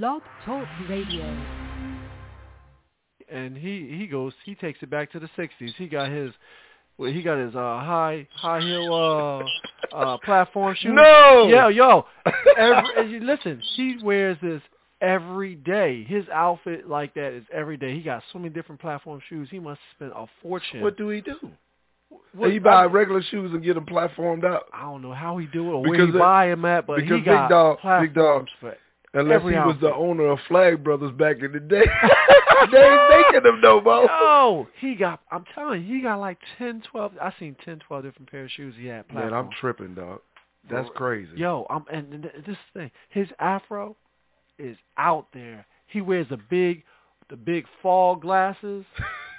Blog Talk Radio. And he he goes he takes it back to the '60s. He got his well, he got his uh high high heel uh uh platform shoes. No. Yeah, yo. Every, listen, he wears this every day. His outfit like that is every day. He got so many different platform shoes. He must spend a fortune. What do he do? What- he buy regular shoes and get them platformed out. I don't know how he do it or where he it- buy them at, but he got Big Dog, Big Dog, platforms for unless every he was outfit. the owner of Flagg Brothers back in the day, they ain't making them no more. Yo, he got, I'm telling you, he got like 10, 12, I seen 10, 12 different pair of shoes he had. Man, I'm tripping, dog. That's crazy. Yo, I'm, and this thing, his afro is out there. He wears the big, the big fall glasses.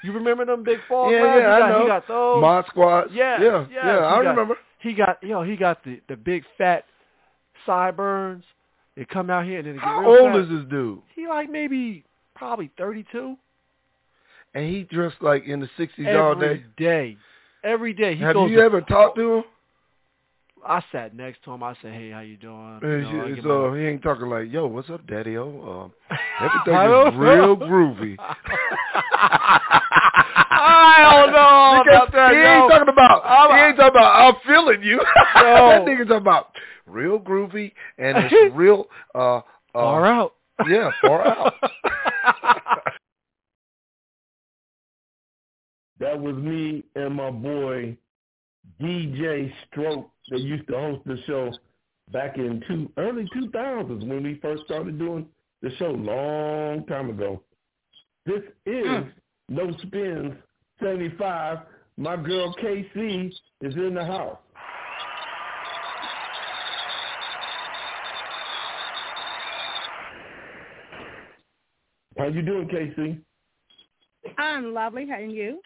You remember them big fall yeah, glasses? yeah, I know. He got those. Mod Squad. Yeah, yeah, yes, yeah. I he got- remember. He got, yo, he got the the big fat sideburns. They come out here and then How real old is this dude? He like maybe probably 32. And he dressed like in the '60s all Every day. day. Every day. He Have goes you ever talked to him? I sat next to him. I said, "Hey, how you doing?" You know, I she- give so him he ain't talking like, "Yo, what's up, Daddy? Oh, um, I everything is real groovy." I don't know Because about that. He yo. ain't talking about. I'm- he ain't talking about. I'm feeling you. No. that nigga talking about real groovy and it's real. Uh, uh, Far out. Yeah, far out. That was me and my boy DJ Stroke that used to host the show back in two early two thousands when we first started doing the show long time ago. This is No Spinz seventy five. My girl KC is in the house. How you doing, KC? I'm lovely. How are you?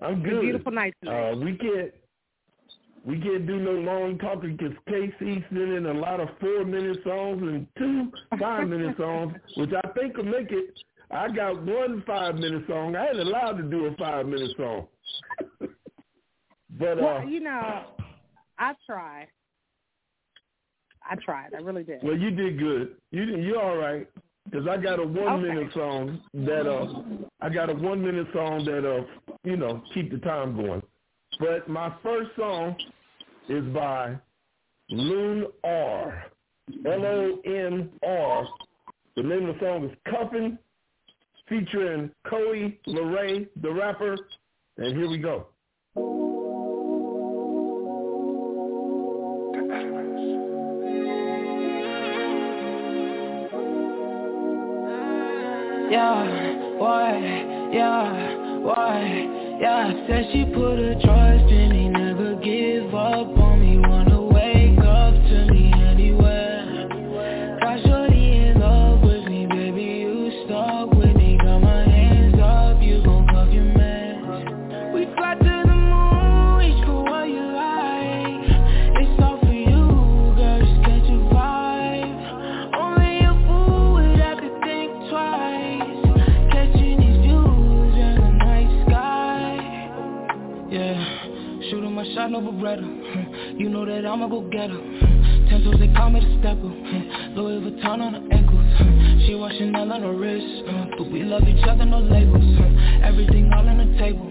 I'm good. beautiful night tonight. Uh, we can't we can't do no long talking because KC sent in a lot of four minute songs and two five minute songs, which I think will make it. I got one five minute song. I ain't allowed to do a five minute song. but uh, you know, I tried. I tried. I really did. well, you did good. You did, you're all right. Cause I got a one Okay. minute song that uh, I got a one minute song that uh, you know, keep the time going. But my first song is by Loon R. L O N R. The name of the song is Cuffin, featuring Coey LeRae, the rapper. And here we go. Yeah, why? Yeah, why? Yeah, said she put her trust in me, never give up no You know that I'ma go get her. Ten toes, they call me the stepper. Louis Vuitton on her ankles. She wear Chanel on her wrist. But we love each other, no labels. Everything all on the table.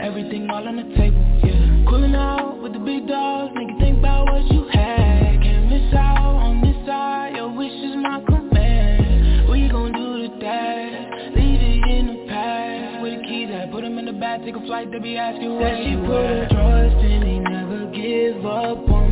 Everything all on the table. Yeah, cooling out with the big dogs. You think about what you had. Can't miss out on this side. Your wish is my command. We gon' do the dash. Leave it in the past. Where the keys at? Put 'em in the bag. Take a flight. They be asking where Said she put her. Trust in me, give up on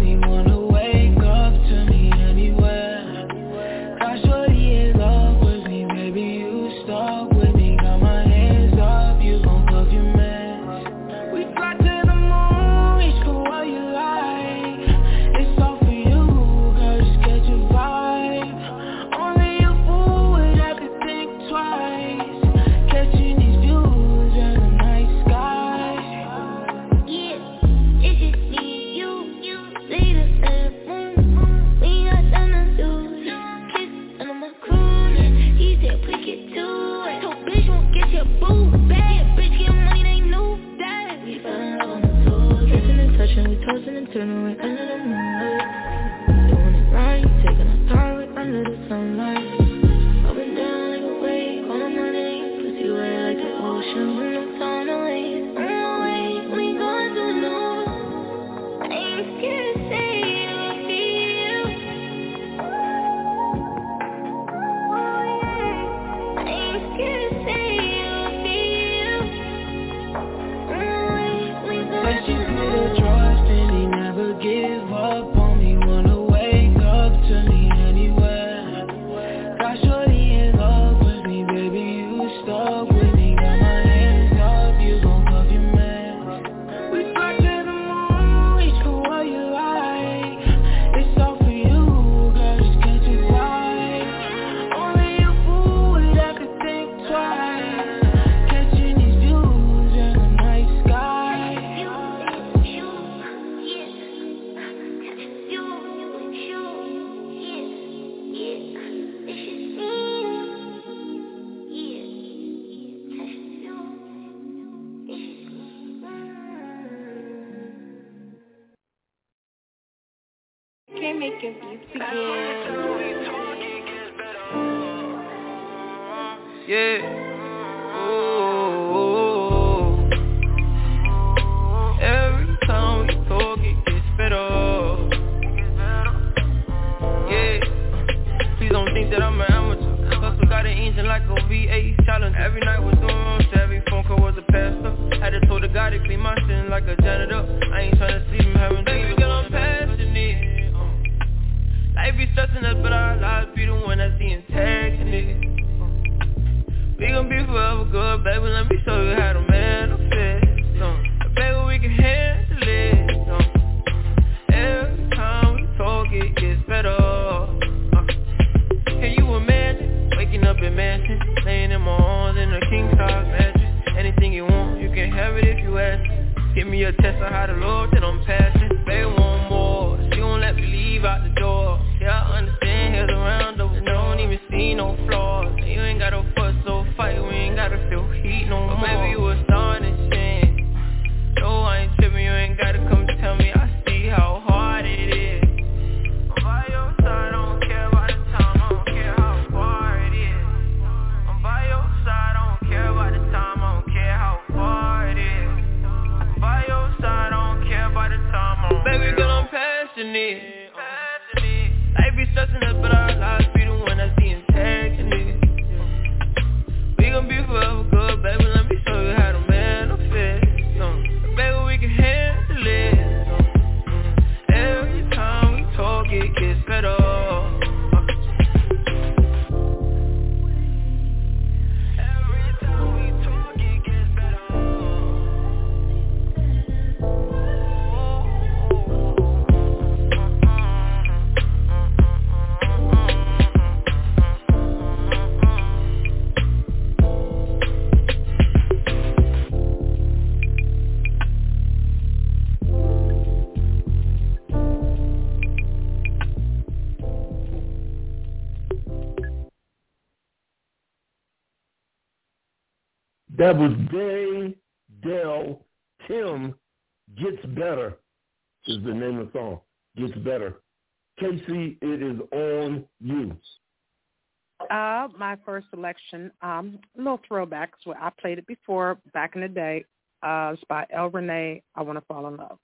That was Day Dell Tim Gets Better is the name of the song. Gets Better. Casey, it is on you. Uh, my first selection, um, little throwbacks. I played it before back in the day. Uh, it's by El Renee. I want to fall in love.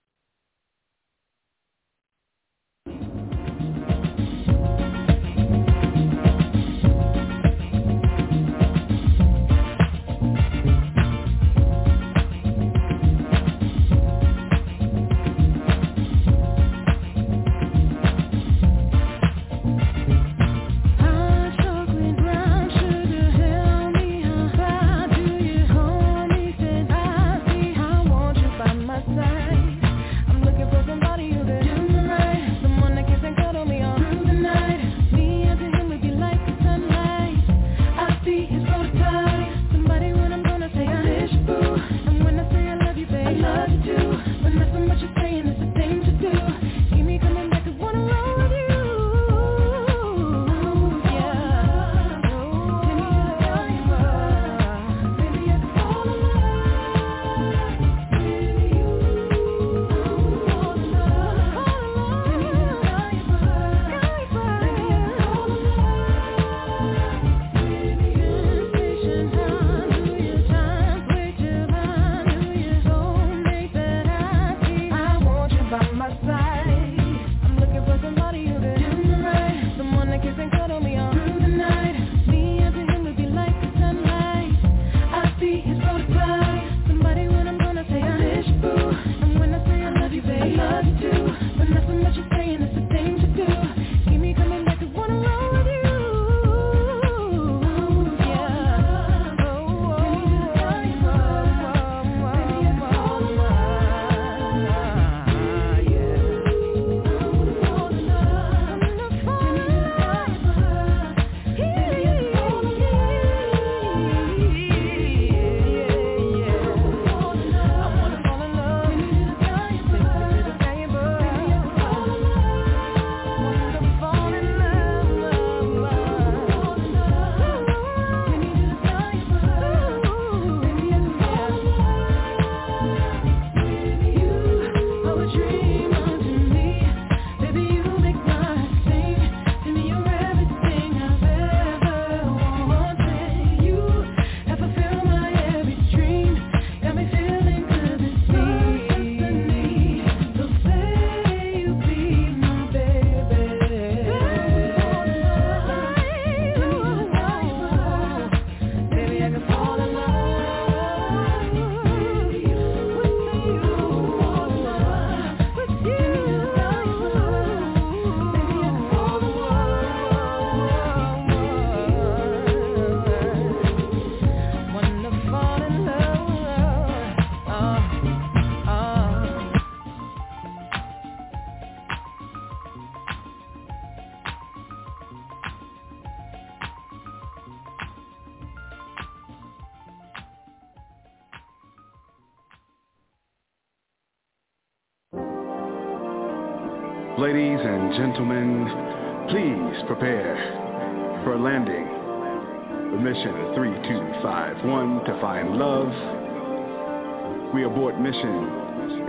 We abort mission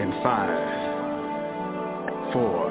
in five, four,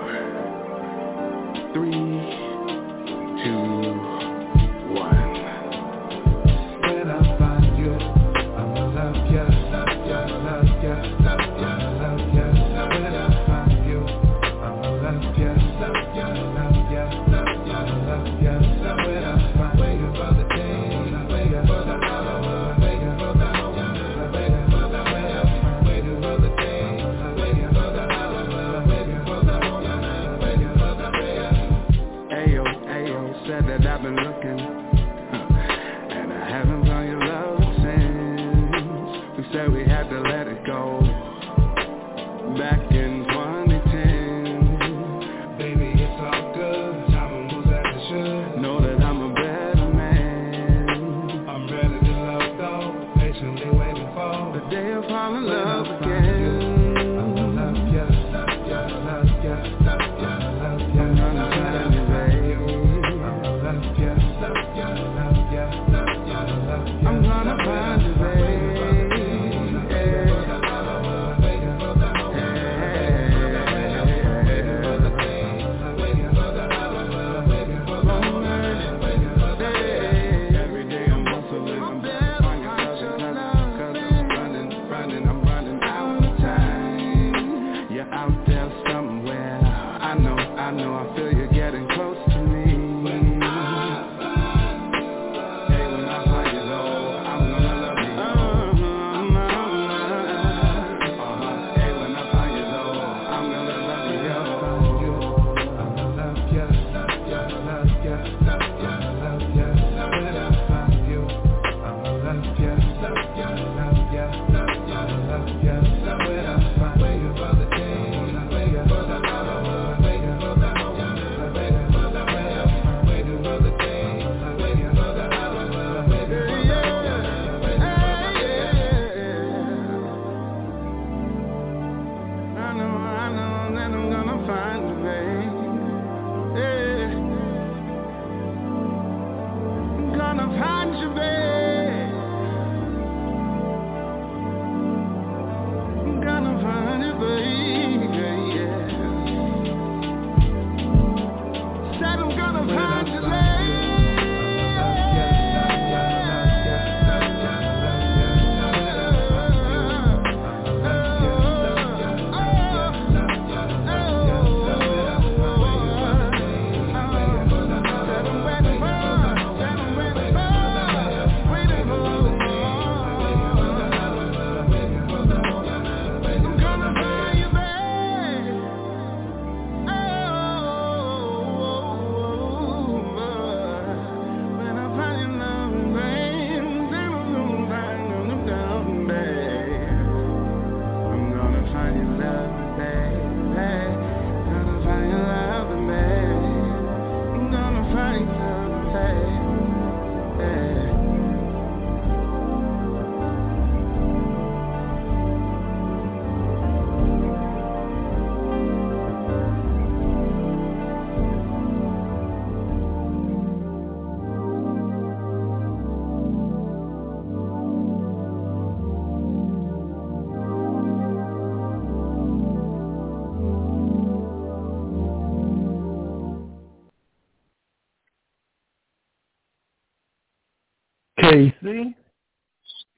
Tracy.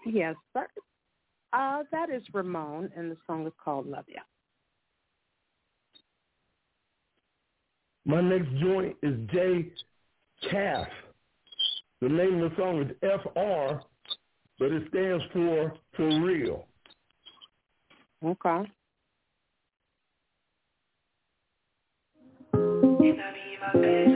Yes, sir. Uh, that is Ramon, and the song is called Love Ya. My next joint is J. Calf. The name of the song is FR, but it stands for For Real. Okay. Hey,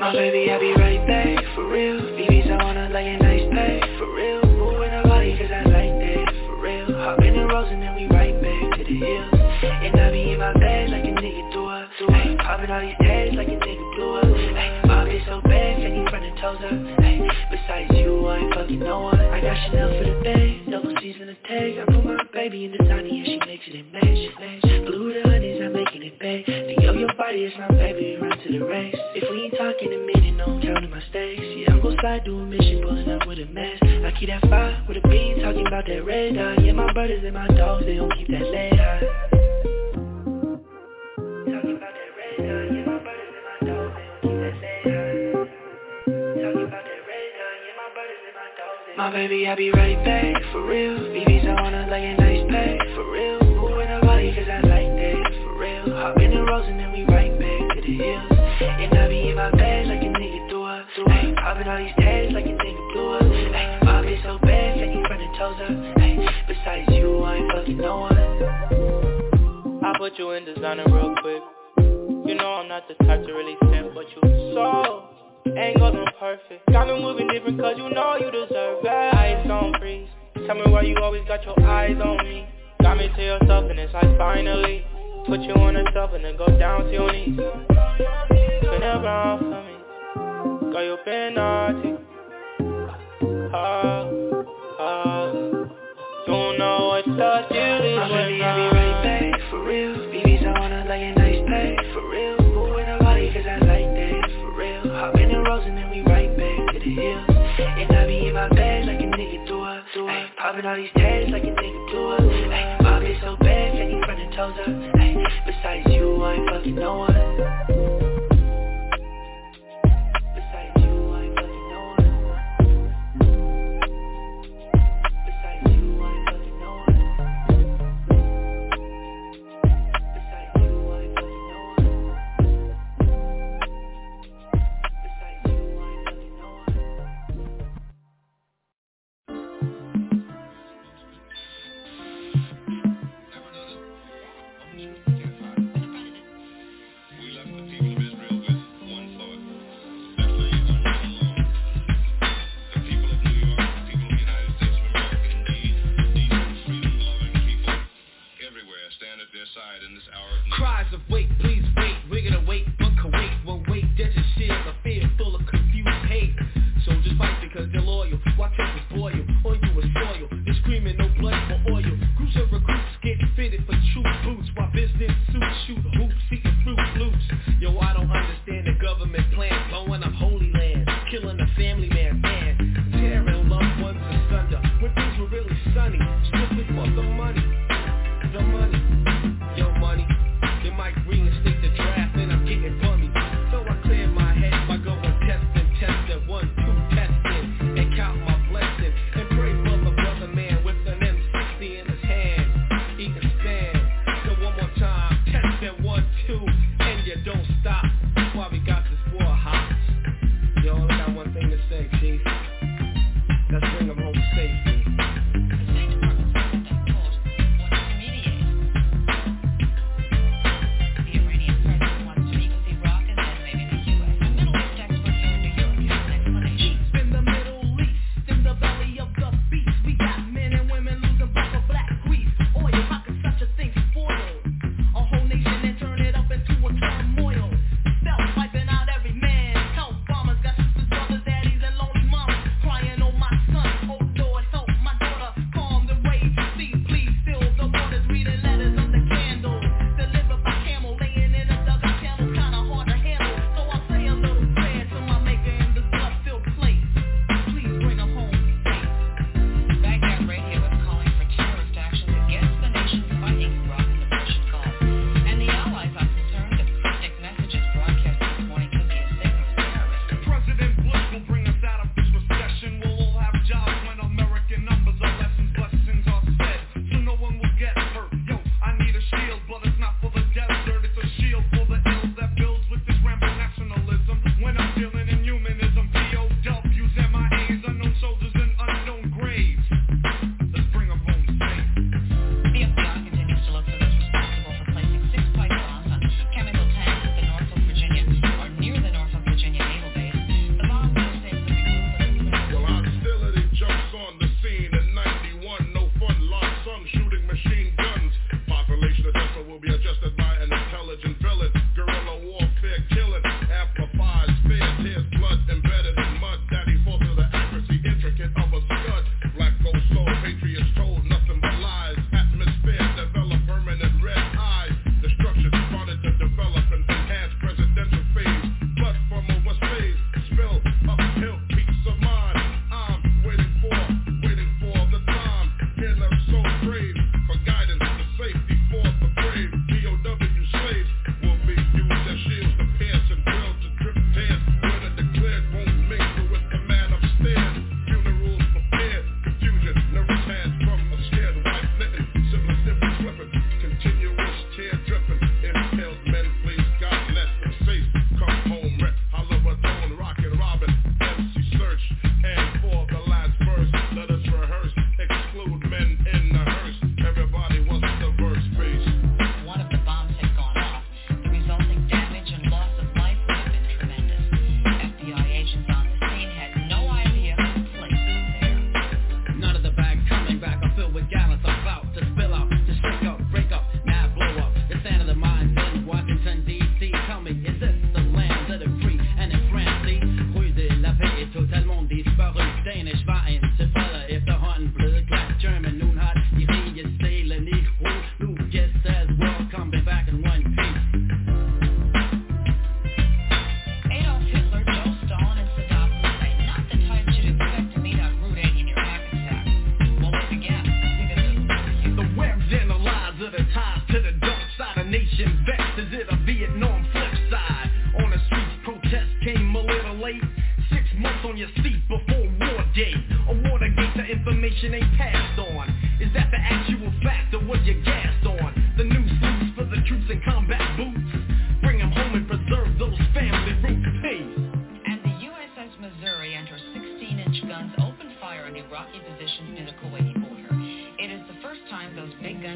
My baby, I be right back, for real. BB's, I wanna like a nice day, for real. Moving her body cause I like that, for real. Hop in the rose and then we right back to the hills. And I be in my bed like a nigga do it Poppin' all these tags like a nigga blew up Ay, so bad, taking from the toes up. Besides you, I ain't fucking no one. I got Chanel for the bay, double C's in the tag. I put my baby in the tiny and she makes it in match Blue the honeys, I'm making it pay The of your body, is my baby, run to the race If we ain't talking a minute, no, I'm counting my stakes Yeah, I'm gon' slide do a mission, pulling up with a mess I keep that fire with a bean, talking about that red eye. Yeah, my brothers and my dogs, they don't keep that lead high. Talking about that red eye, yeah, my brothers and my dogs, they don't keep that lead high. My baby, I be right back, for real. BB's on her like a nice pack, for real. Moving her body, cause I like that, for real. Hop in the rose and then we right back to the hills. And I be in my bag like a nigga threw up. Hey, popping all these tags like a nigga blew up. Hey, pop it so bad, like front and toes up. Hey, besides you, I ain't fucking no one. I put you in designer real quick. You know I'm not the type to really simp, but you so angles on perfect. Got me moving different cause you know you deserve it. Eyes on freeze. Tell me why you always got your eyes on me. Got me to yourself and it's like finally put you on the shelf and then go down to your knees. Spin around for me. Girl, you been naughty. Oh, oh. Don't know what the deal is with hills. And I be in my bag like a nigga threw up. Ay, popping all these tags like a nigga blew up. Ay, pop it so bad, fanny front and toes up. Ay, besides you, I ain't fucking no one. Cries of wait, please wait, we're gonna wait, but Kuwait won't wait. There's a shit of fear full of confused hate. Soldiers fight because they're loyal. Why tempers boil on you is soil? They're screaming no blood for oil. Groups of recruits get fitted for true boots while business suits shoot hoops,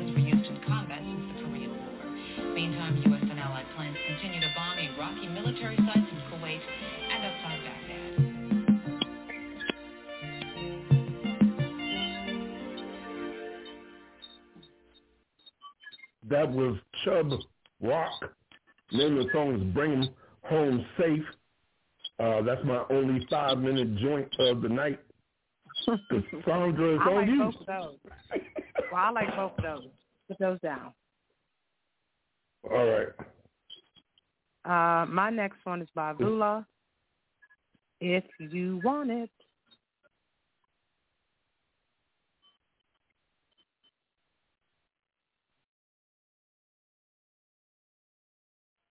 those were used in combat since the Korean War. Meantime, U.S. and allied planes continue to bomb Iraqi military sites in Kuwait and outside Baghdad. That was Chubb Rock. Name of the song is Bring 'em Home Safe. Uh, that's my only five minute joint of the night. Cassandra, it's I on like you. both of those. Well, I like both of those. Put those down. All right. Uh, my next one is by Vula. If you want it.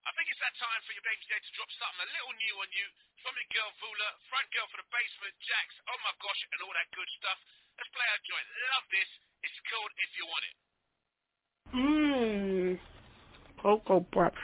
I think it's that time for your baby J to drop something a little new on you from your girl Vula, front girl for the Basement Jaxx, oh my gosh, and all that good stuff. Let's play our joint. Love this. It's called If You Want It. Mmm. Cocoa Puffs.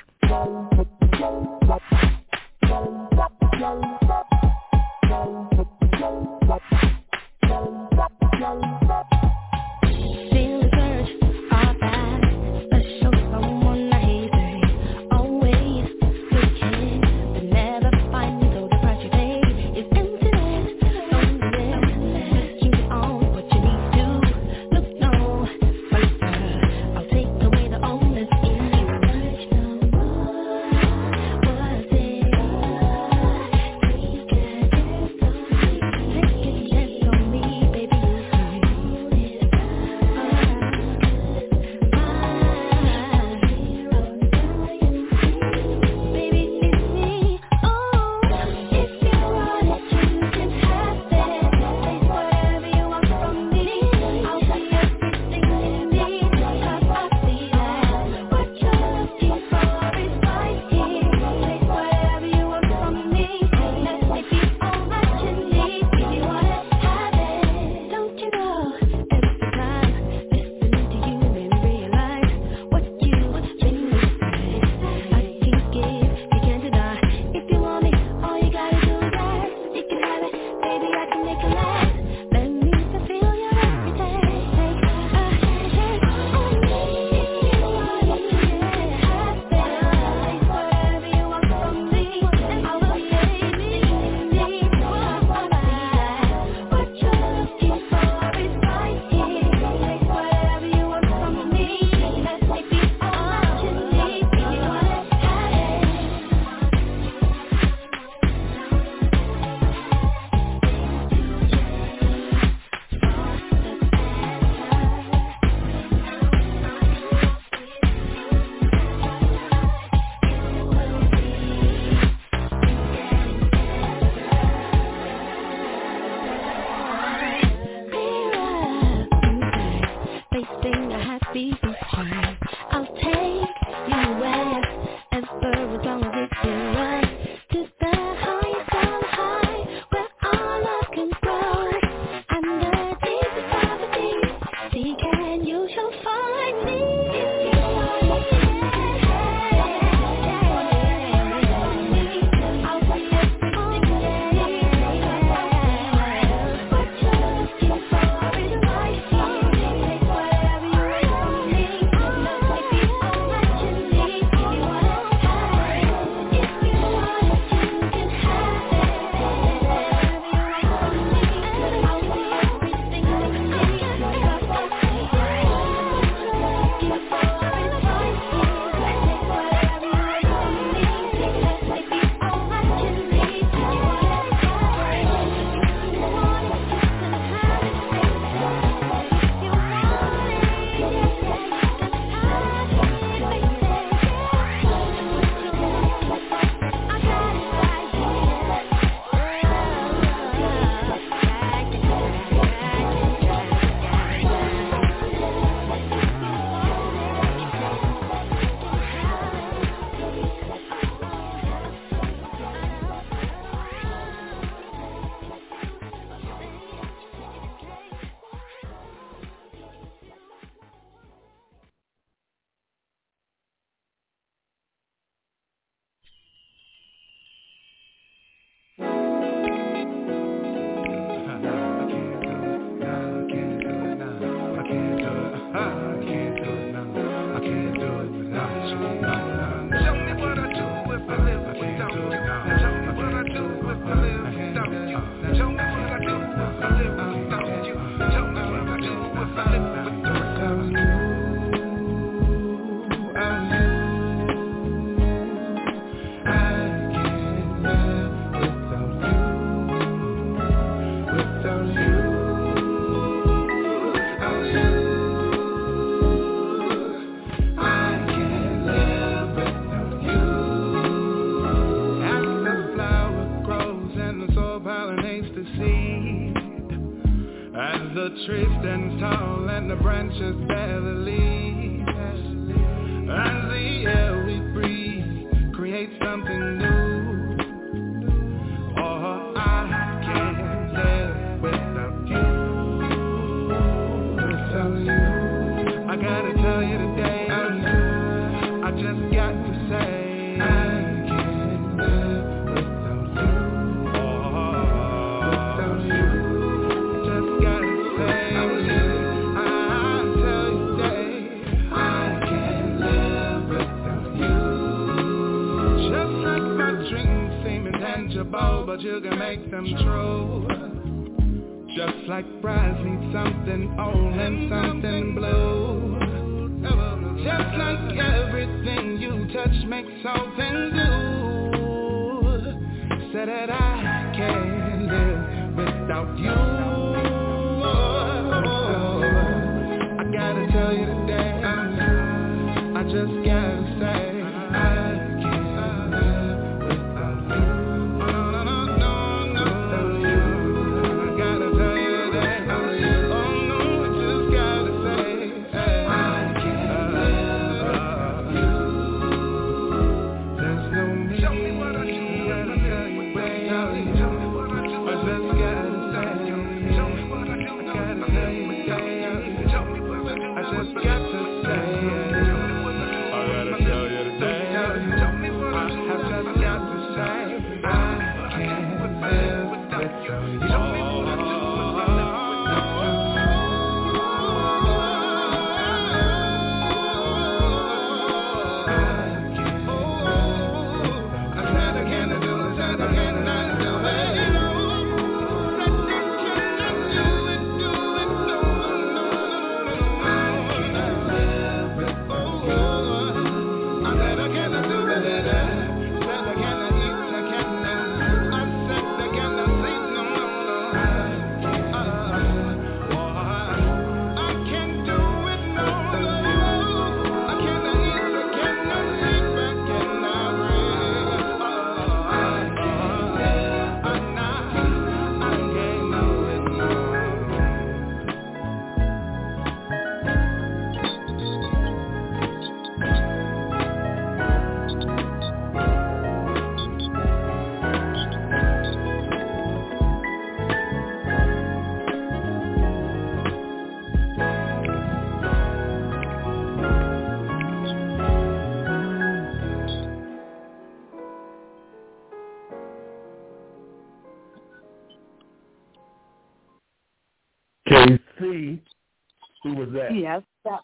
That? Yes, that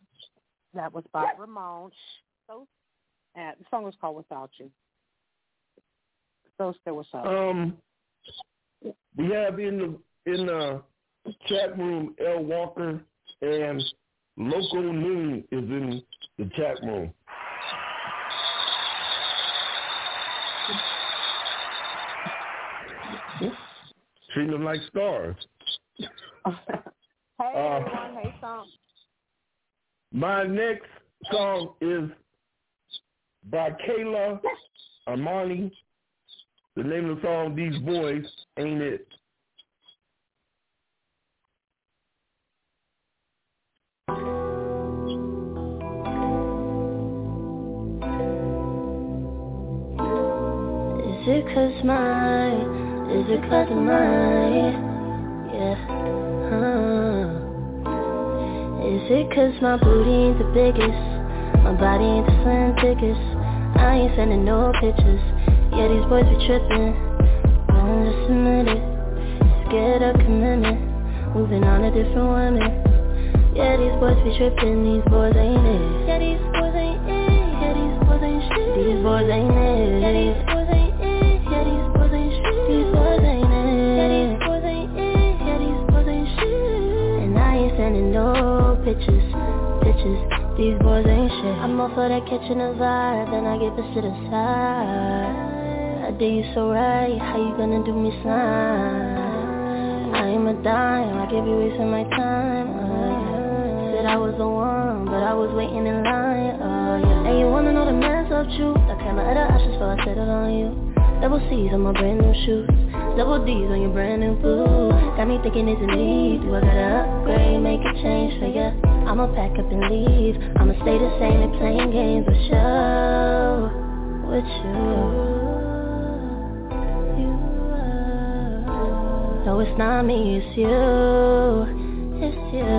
that was by Ramon. So, and the song was called "Without You." So, still what's up? Um, we have in the in the chat room L Walker and Local Noon is in the chat room. Treat them like stars. hey uh, everyone, hey Tom. My next song is by Kayla Armani. The name of the song, These Boys Ain't It. Is it cause mine? Is it cause of mine? Yeah. Huh. Is it cause my booty ain't the biggest? My body ain't the slim thickest? I ain't sending no pictures. Yeah, these boys be tripping. Won't just admit it. Scared of commitment. Moving on to different women. Yeah, these boys be tripping. These boys ain't it. Yeah, these boys ain't it. Yeah, these boys ain't boys ain't it. Yeah, these boys ain't it. Yeah, these boys ain't shit. These boys ain't it. Yeah, these boys ain't it. Yeah, these boys ain't shit. And I ain't sending no pictures. These boys ain't shit. I'm off for that catching a vibe, then I get pushed to the side. I did you so right, how you gonna do me slime? I am a dime, I can't be wasting my time. Uh, said I was the one, but I was waiting in line. Uh, yeah. And you wanna know the man's of truth? I clear my other options before I settled on you. Double C's on my brand new shoes. Double D's on your brand new boo. Got me thinking it's a need. Do I gotta upgrade, make a change for ya? I'ma pack up and leave. I'ma stay the same and playing games with you. With you. No, it's not me, it's you. It's you.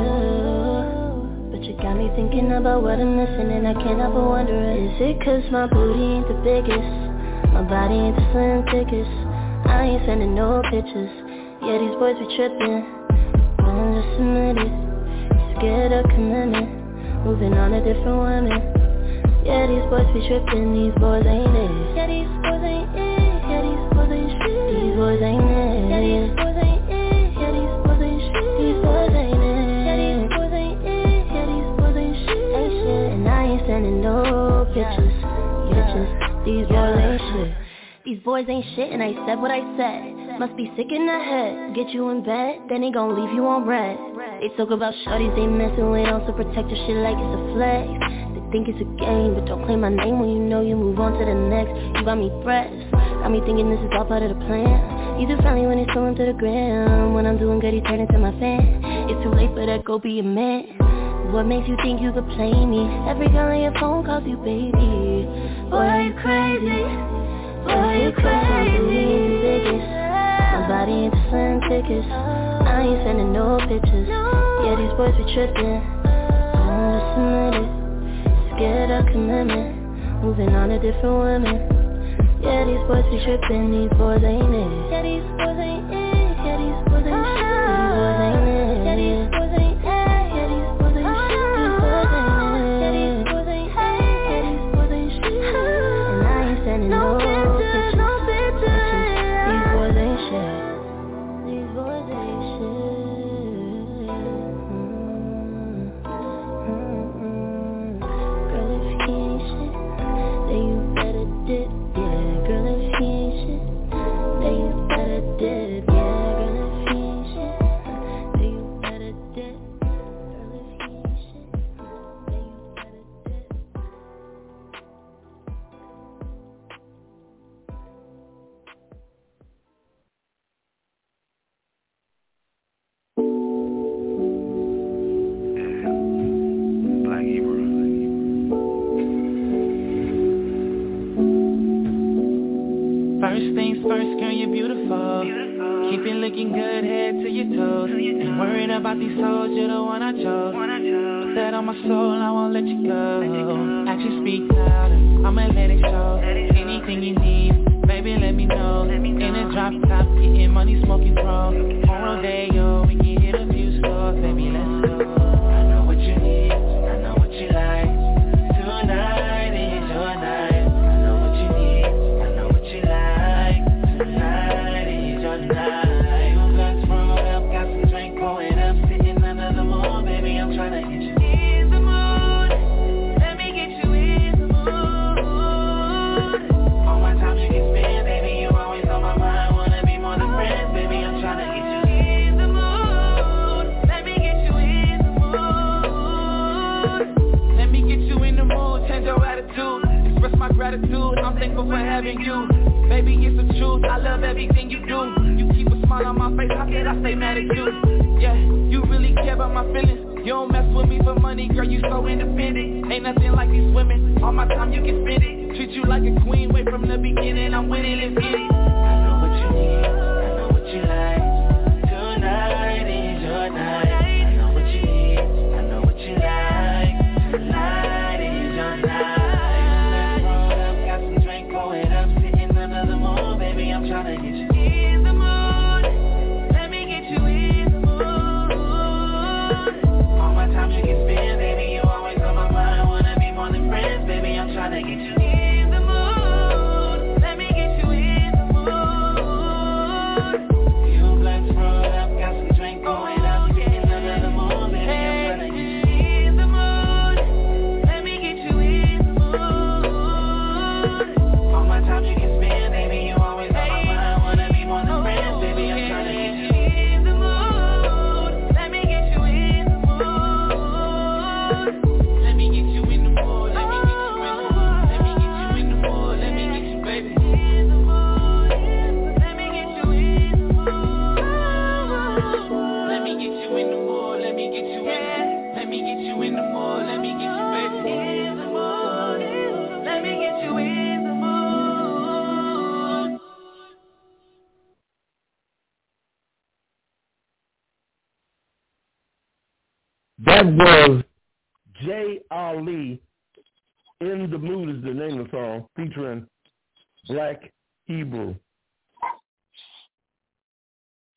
But you got me thinking about what I'm missing and I can't help but wonder Is it cause my booty ain't the biggest? My body ain't the slim thickest I ain't sending no pictures Yeah, these boys be tripping I'm just it Scared of commitment Moving on to different women Yeah, these boys be tripping These boys ain't it Yeah, these boys ain't it Yeah, these boys ain't shit These boys ain't it Yeah, these boys ain't it Yeah, these boys ain't shit These boys ain't it Yeah, these boys ain't it Yeah, these boys ain't shit Ain't shit And I ain't sending no pictures Pictures These boys ain't shit these boys ain't shit and I said what I said. Must be sick in the head. Get you in bed, then they gon' leave you on red. They talk about shorties they messing with Also protect your shit like it's a flex. They think it's a game But don't claim my name when you know you move on to the next. You got me fresh. Got me thinking this is all part of the plan. You just finally when it's going to the ground When I'm doing good, he turn into my fan. It's too late for that, go be a man. What makes you think you could play me? Every girl on your phone calls you baby. Boy, are you crazy? Boy, you crazy. My body ain't slim thickest I ain't sending no pictures. Yeah, these boys be tripping. I'm just admit it Scared of commitment. Moving on to different women. Yeah, these boys be tripping. These boys ain't it. Yeah, these boys ain't it. Yeah, these boys ain't shit These boys ain't it. Yeah, these boys ain't it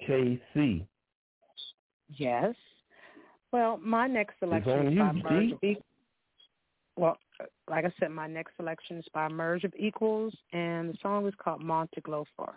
KC. Yes. Well, my next selection is by you, merge of equals. Well, like I said, my next selection is by merge of equals, and the song is called Monte Glofar.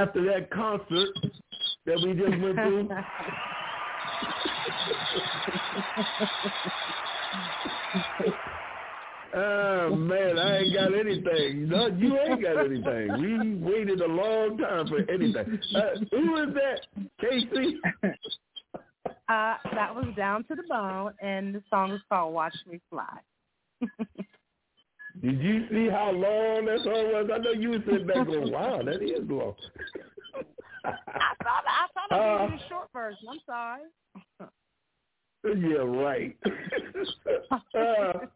After that concert that we just went through, Oh man, I ain't got anything. No, you ain't got anything. We waited a long time for anything. Uh, who is that? Casey? Uh, that was Down to the Bone, and the song is called Watch Me Fly. Did you see how long that song was? I know you were sitting back going, "Wow, that is long." I thought I thought I gave you the short version. I'm sorry. Yeah, right. uh,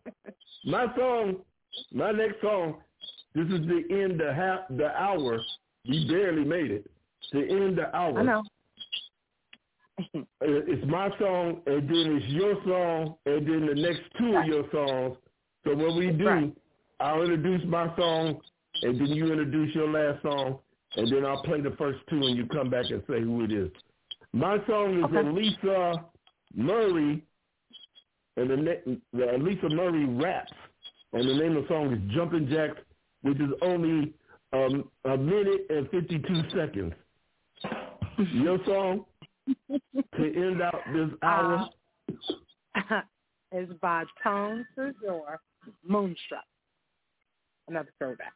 my song, my next song. This is the end the half the hour. We barely made it. The end the hour. I know. Uh, It's my song, and then it's your song, and then the next two of your songs. So what we do, Right. I'll introduce my song, and then you introduce your last song, and then I'll play the first two, and you come back and say who it is. My song is Okay. Elisa Murray, and the, the Elisa Murray raps, and the name of the song is Jumpin' Jacks, which is only um, a minute and 52 seconds. Your song to end out this hour. is by Tone Cesar, Moonstruck. Another throwback.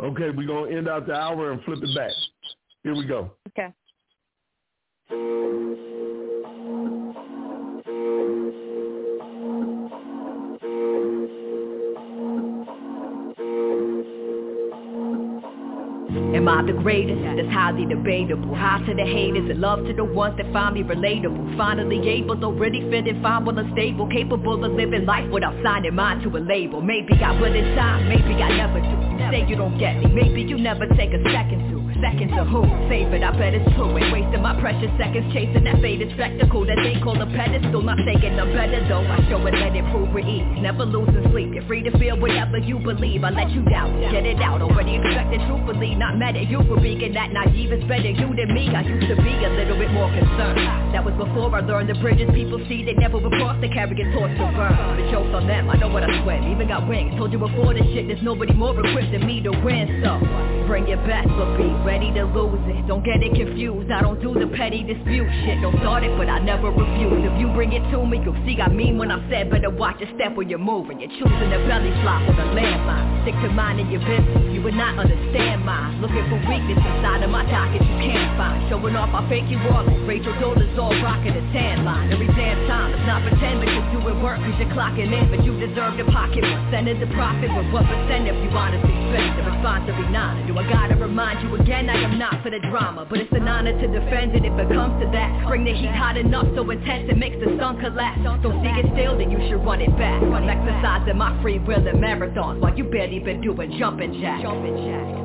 Okay, we're going to end out the hour and flip it back. Here we go. Okay. Am I the greatest? That's highly debatable. High to the haters and love to the ones that find me relatable. Finally able, though really fit and fine, well unstable. Capable of living life without signing mine to a label. Maybe I will in time, maybe I never do. You say you don't get me, maybe you never take a second to. Seconds of who? Save it, I bet it's true. Ain't wasting my precious seconds chasing that faded spectacle that they call a pedestal. Not saying I'm better though, I show it, let it prove we eat. Never losing sleep, you're free to feel whatever you believe. I let you doubt, get it out. Already expected truthfully, not mad at you for being that naive. It's better you than me. I used to be a little bit more concerned. That was before I learned the bridges people see. They never will cross, they carry a torch to burn. The joke's on them, I know what I swim. Even got wings. Told you before this shit, there's nobody more equipped than me to win. So bring your best, but be ready to lose it. Don't get it confused. I don't do the petty dispute shit. Don't start it, but I never refuse. If you bring it to me, you'll see I mean when I said better watch your step when you're moving. You're choosing the belly flop or the landmine. Stick to minding your business. You would not understand mine. Looking for weakness inside of my pocket you can't find. Showing off, I fake you all. Rachel Dollars all rocking the tan line. Every damn time. It's not pretend, but you're doing work cause you're clocking in. But you deserve the pocket percent of the profit. But what percent if you honestly spend? The response will be none. Do I gotta remind you again? I am not for the drama. But it's an honor to defend it if it comes to that. Bring the heat hot enough so intense it makes the sun collapse. Don't see it still, then you should run it back. I'm exercising my free will in marathons while you barely been doing jumping jacks.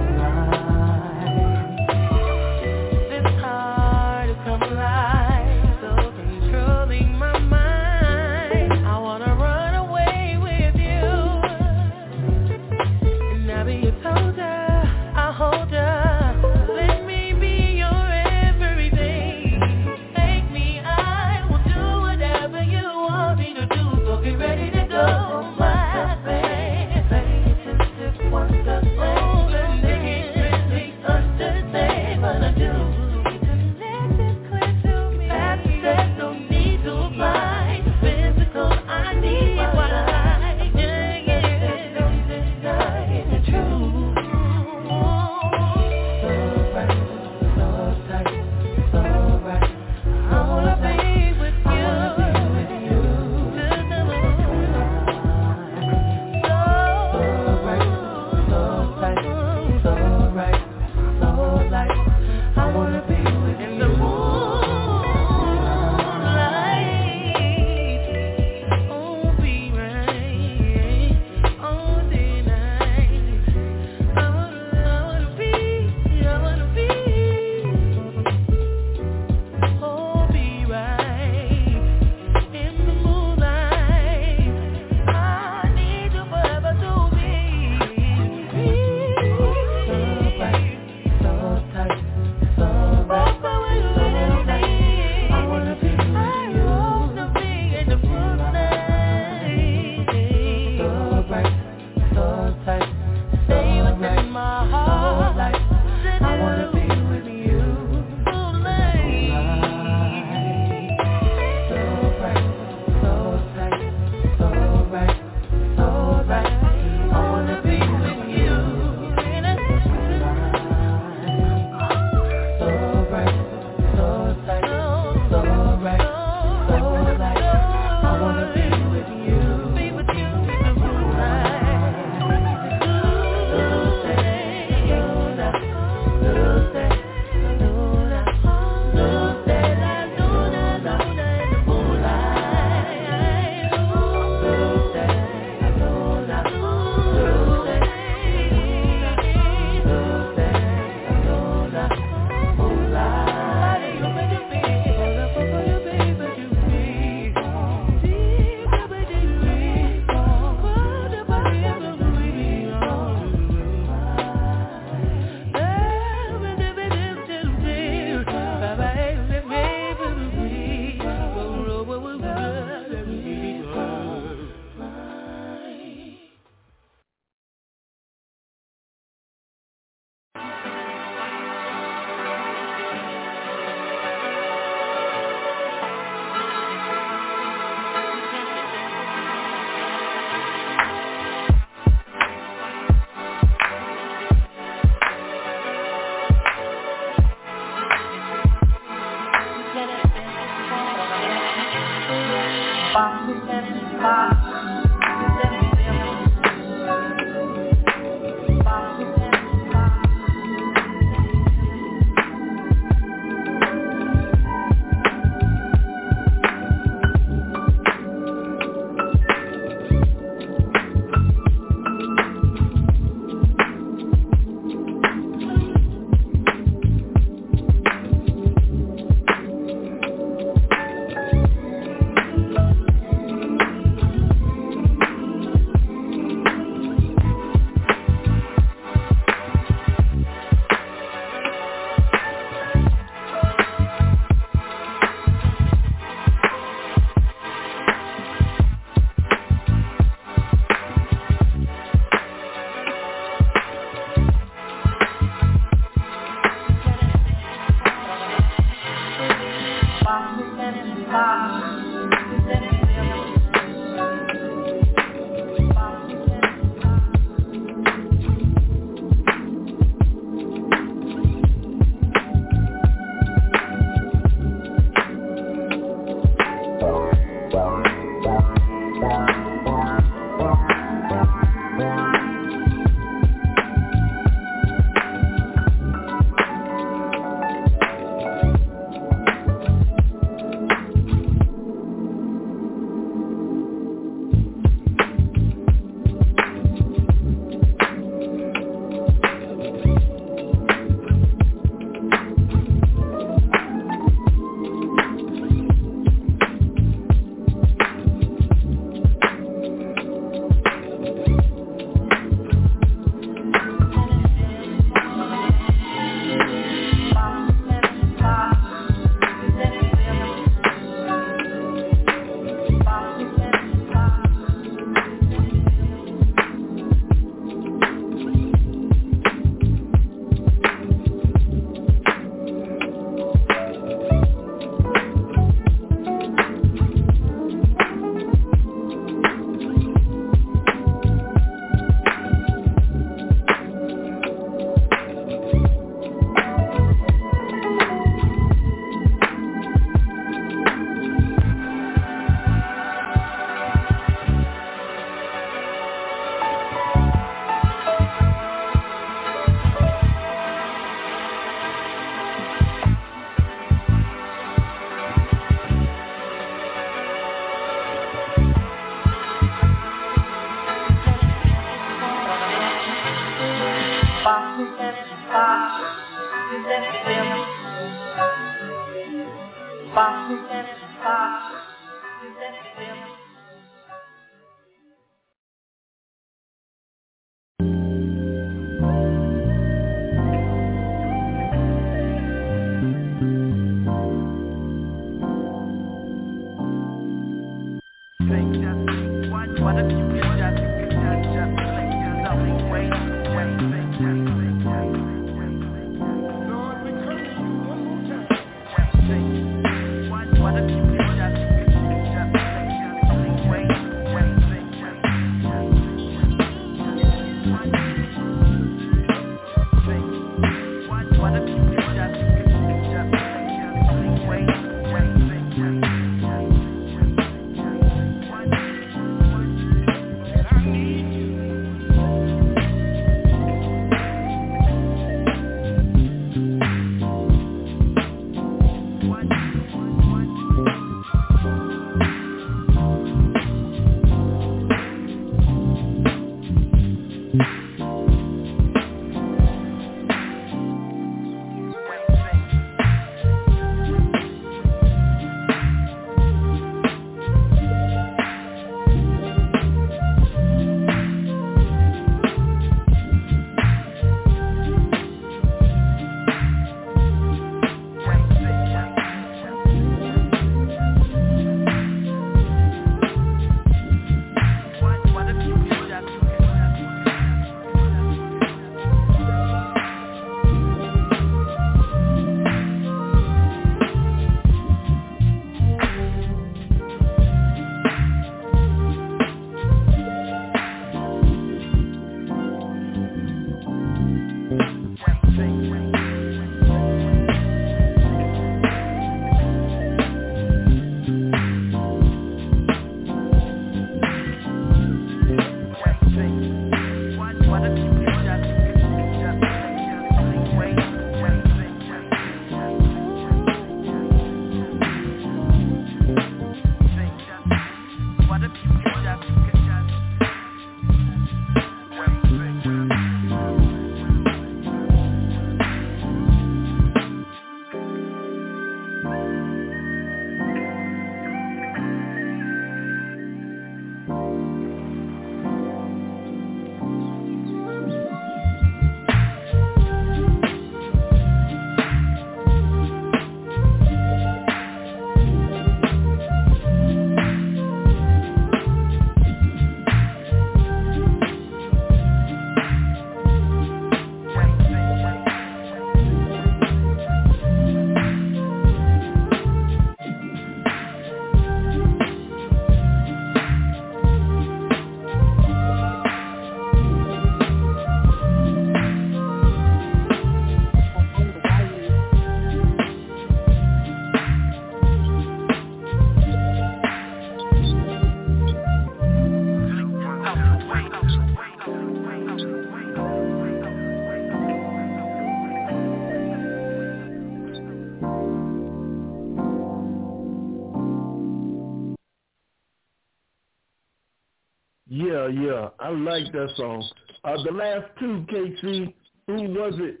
Yeah, yeah, I like that song. Uh, the last two, KC, who was it?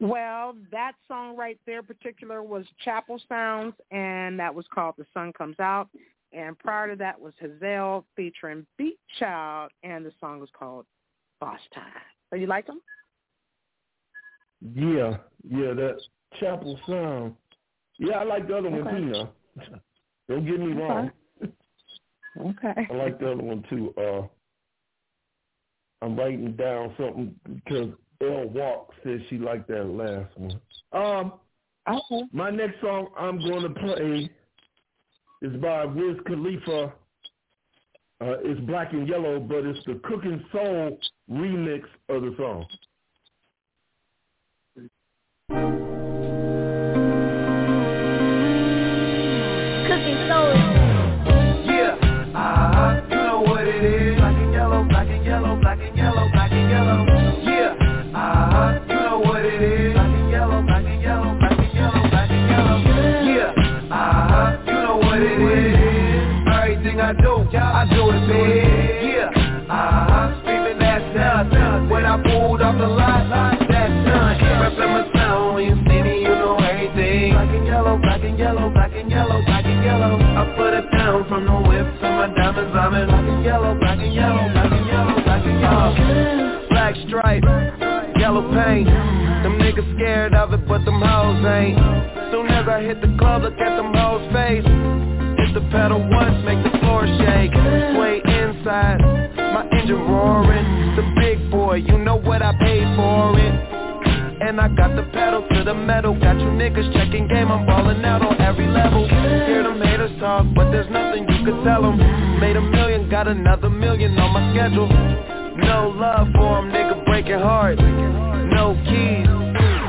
Well, that song right there, particular, was Chapel Sounds, and that was called "The Sun Comes Out." And prior to that was Hazel featuring Beat Child, and the song was called "Boss Time." So you like them? Yeah, yeah, that Chapel Sound. Yeah, I like the other one too. Now, don't get me wrong. Okay. I like the other one too. Uh, I'm writing down something because Elle Walk says she liked that last one. Um, okay. my next song I'm going to play is by Wiz Khalifa. Uh, it's Black and Yellow, but it's the Cookin Soul remix of the song. Diamonds. I'm black and yellow, black and yellow, black and yellow, black and yellow. Black stripe, yellow paint. Them niggas scared of it, but them hoes ain't. Soon as I hit the club, look at them hoes' face. Hit the pedal once, make the floor shake. Sway inside, my engine roaring. The big boy, you know what I paid for it. And I got the pedal to the metal. Got you niggas checking game, I'm balling out on every level. Hear them haters talk, but there's nothing you could tell them Made a million, got another million on my schedule. No love for 'em, nigga breaking hearts No keys,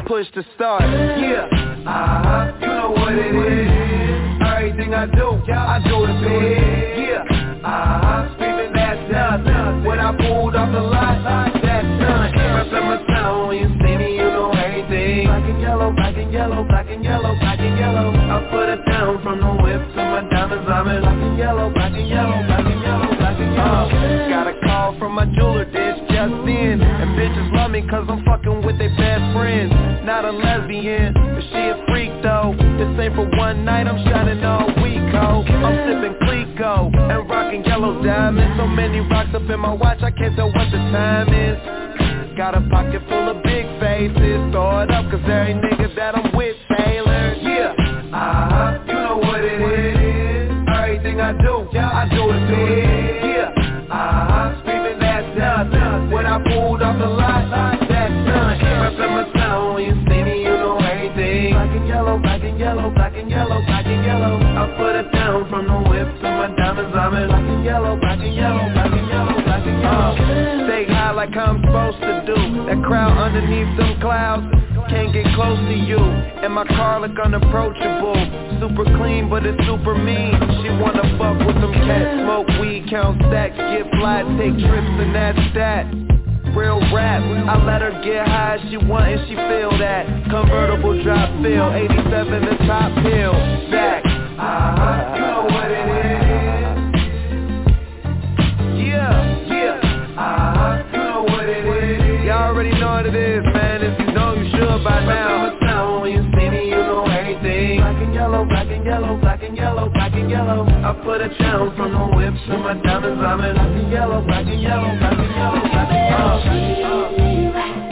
push to start. Yeah, uh-huh, you know what it is. Everything I do, I do it. Big Yeah, uh-huh, screaming that's done When I pulled off the lot, diamonds black and yellow, black and yellow, black and yellow, black and yellow. Oh, Got a call from my jeweler, this just in. And bitches love me cause I'm fucking with their best friends. Not a lesbian, but she a freak though. This ain't for one night, I'm shining all week, ho. I'm sipping Clicquot and rocking yellow diamonds. So many rocks up in my watch, I can't tell what the time is. Got a pocket full of big faces. Throw it up cause every nigga that I'm with diamonds black and yellow, black and yellow, black and yellow, black and yellow. Stay high like I'm supposed to do. That crowd underneath them clouds can't get close to you. And my car look unapproachable. Super clean but it's super mean. She wanna fuck with them cats Smoke weed, count stacks Get fly, take trips and that's that. Real rap, I let her get high She want and she feel that. Convertible drop feel 87 the top hill. Zach. Uh-huh, by now. When you see me, you know everything. Black and yellow, black and yellow, black and yellow, black and yellow. I put a down from the whips to my diamonds I'm in. Black and yellow, black and yellow, black and yellow, black and yellow. You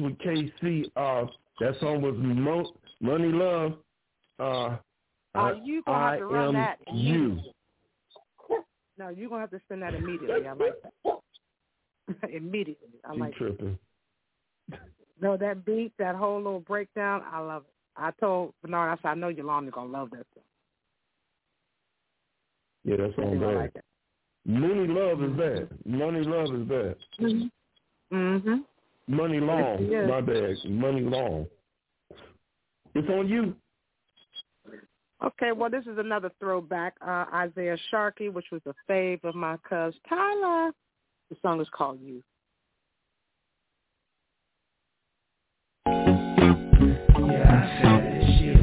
with KC. Uh, that song was Mo- Money Love. Uh, uh, you gonna I have to run that. You. No, you're gonna have to send that immediately. I like that. immediately. I like you tripping. That. No, that beat, that whole little breakdown, I love it. I told Bernard, I said, I know Yolanda's gonna love that song. Yeah, that's all bad. Like that. Money love is bad. Money love is bad. Mhm. Mhm. Money Long. Yes. My bad. Money Long. It's on you. Okay, well, this is another throwback. Uh, Isaiah Sharkey, which was a fave of my cuz Tyler. The song is called You. Yeah, I said it's you.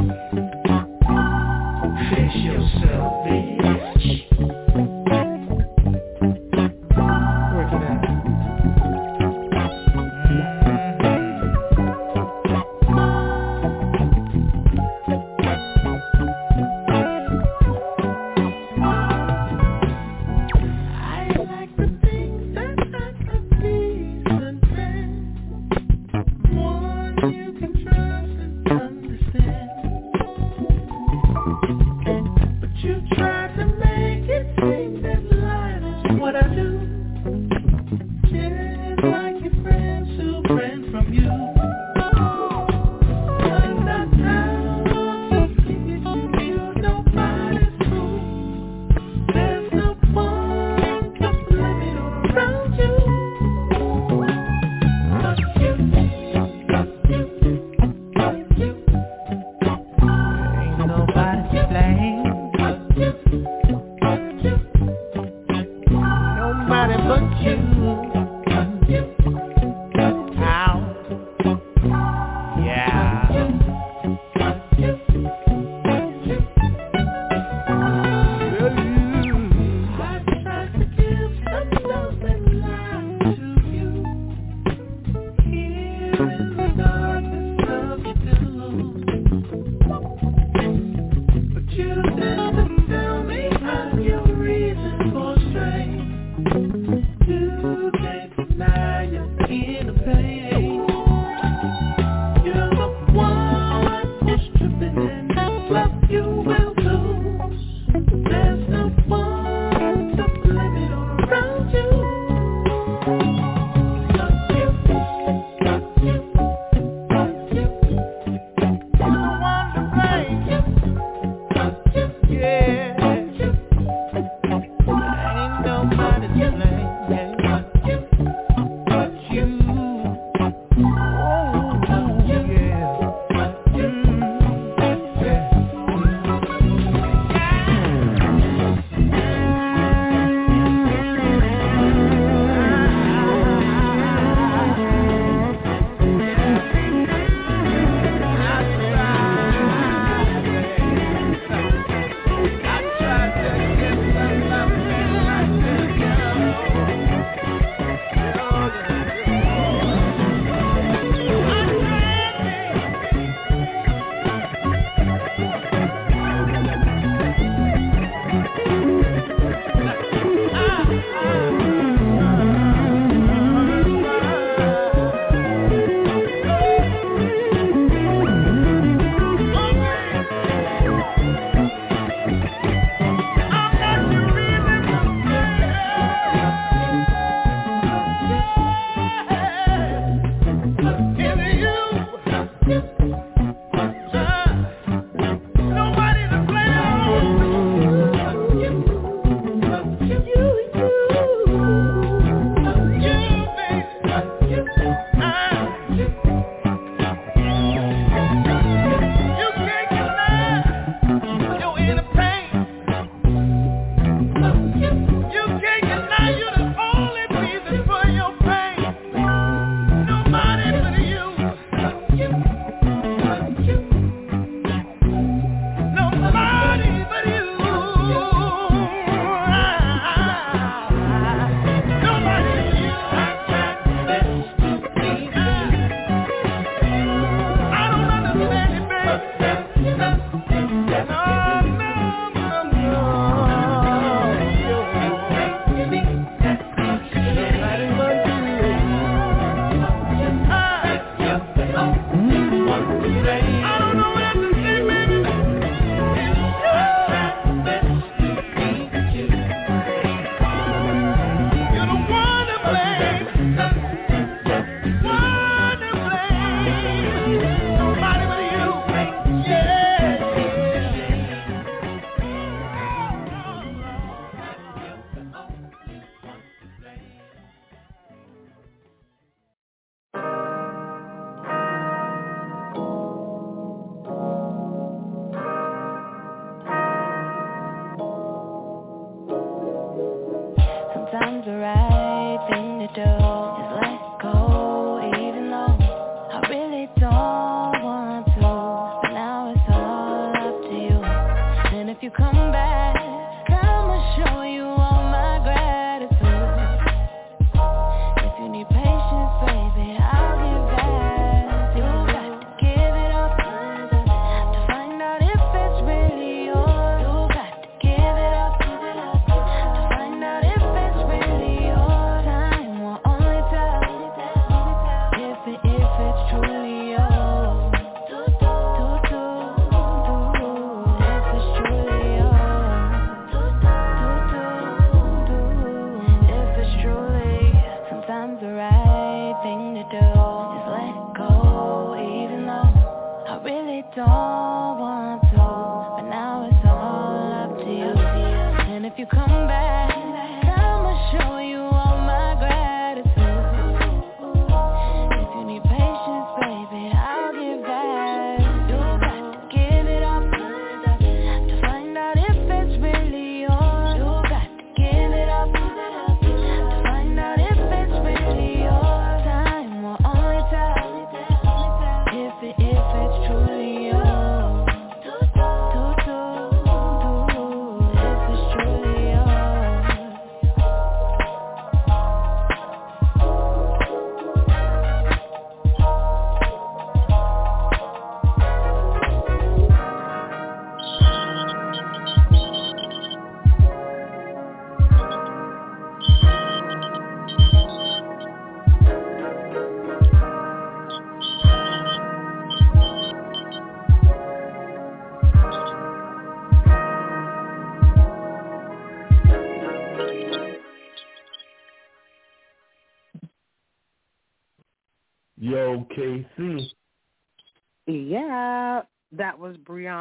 Fix yourself, bitch.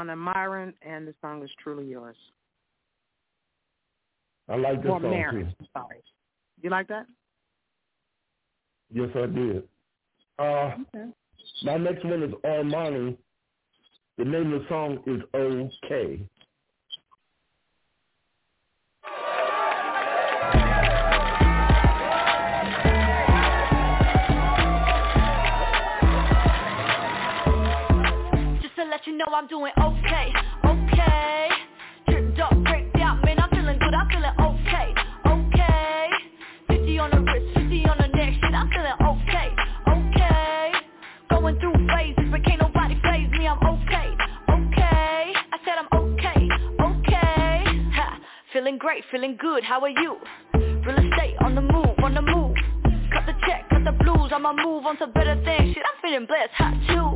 Brianna Myron, and the song is truly yours. I like this Or song Marin, too. sorry. You like that? Yes, I did. Uh, Okay. my next one is Armani. The name of the song is OK. You know I'm doing okay, okay. Dripped up, breaked out, man, I'm feeling good, I'm feeling okay, okay. 50 on the wrist, 50 on the neck, shit, I'm feeling okay, okay. Going through phases, but can't nobody phase me, I'm okay, okay. I said I'm okay, okay. Ha, feeling great, feeling good, how are you? Real estate on the move, on the move. Cut the check, cut the blues, I'ma move on to better things, shit, I'm feeling blessed, hot too.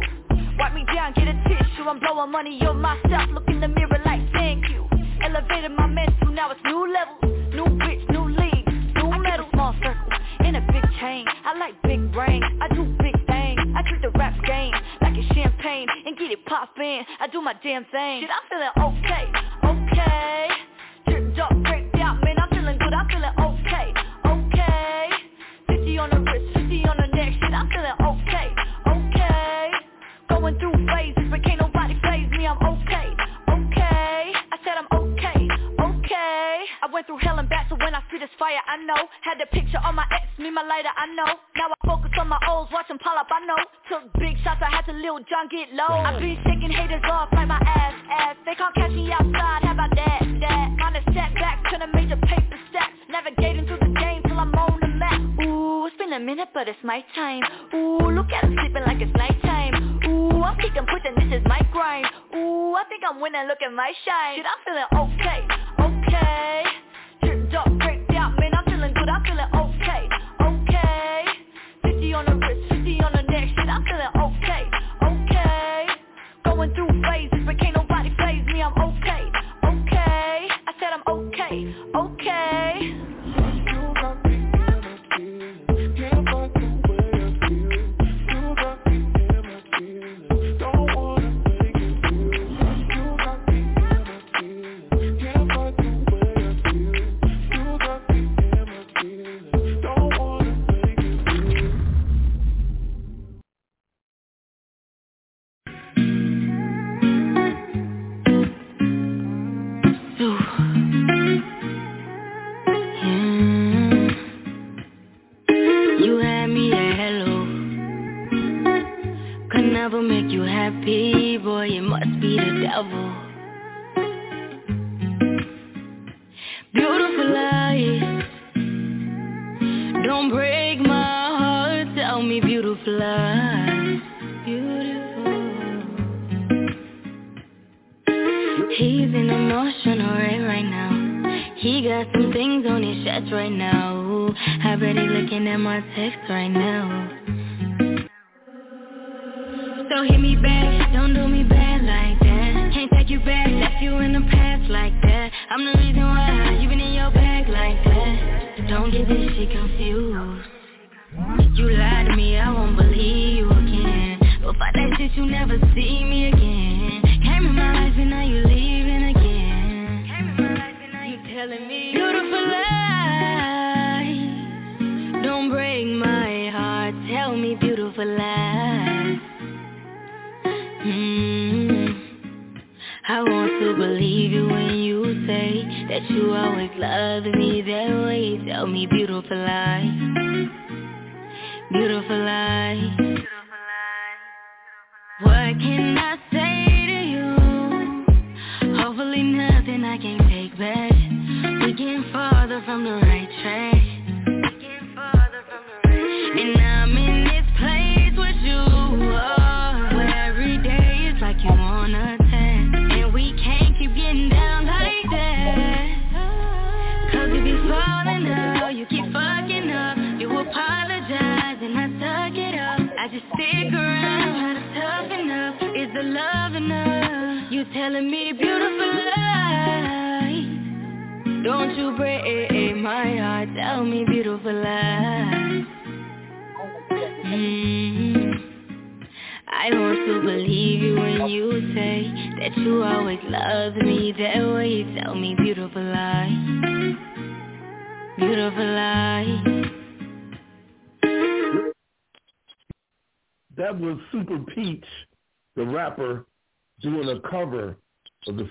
Wipe me down, get a tissue, I'm blowing money on myself, look in the mirror like thank you. Elevated my mental, now it's new levels, new bitch, new league, new metal. Small circle, in a big chain, I like big brain, I do big things, I treat the rap game like it's champagne, and get it poppin', I do my damn thing. Shit, I'm feeling okay, okay. Dripped up, breaked out, man, I'm feeling good, I'm feeling okay, okay. 50 on the wrist, 50 on the neck, shit, I'm feeling okay. Going through phases, but can't nobody phase me, I'm okay, okay. I said I'm okay, okay. I went through hell and back, so when I see this fire, I know. Had the picture on my ex, me my lighter, I know. Now I focus on my O's, watching pile up, I know. Took big shots, I had to Lil Jon get low. I been shaking haters off like my ass, ass. They can't catch me outside, how about that, that? On a setback, turn a major paper stack. Navigating through the game till I'm on the map. Ooh, it's been a minute, but it's my time. Ooh, look at him sleeping like it's nighttime. Ooh, I'm kicking, pushing, this is my grind. Ooh, I think I'm winning, look at my shine. Shit, I'm feeling okay, okay. Dripped up, breaked out, man, I'm feeling good, I'm feeling okay, okay. 50 on the wrist,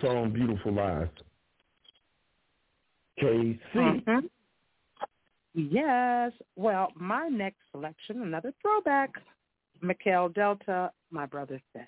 song Beautiful Lies. KC. Mhm. Yes. Well, my next selection, another throwback, Mikhail Delta, My Brother Said.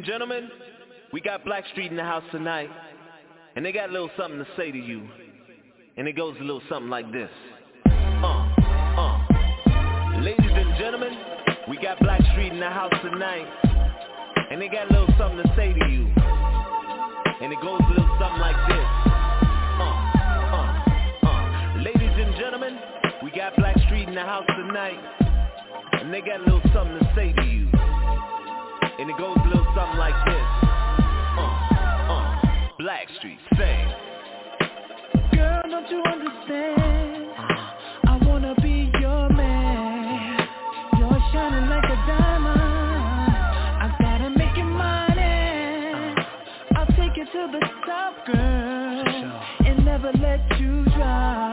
and gentlemen, we got Blackstreet in the house tonight, and they got a little something to say to you, and it goes a little something like this. Uh, uh. Ladies and gentlemen, we got Blackstreet in the house tonight, and they got a little something to say to you, and it goes a little something like this. Uh, uh, uh. Ladies and gentlemen, we got Blackstreet in the house tonight, and they got a little something to say to you. And it goes a little something like this. Uh, uh, Blackstreet, say. Girl, don't you understand? I wanna be your man. You're shining like a diamond. I gotta make it mine. I'll take you to the top, girl, and never let you drop.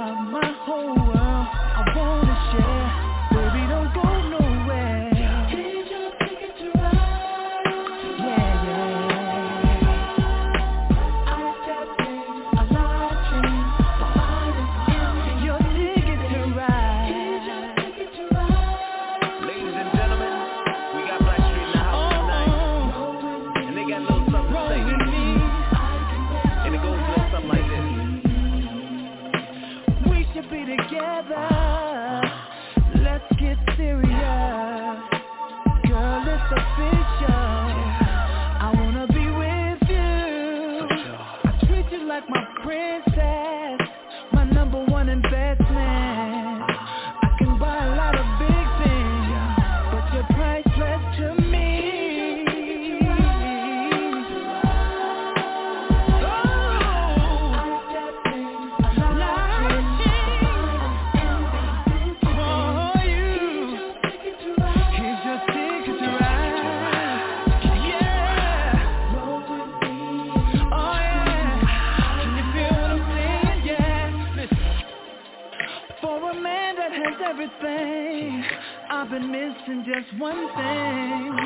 missing just one thing.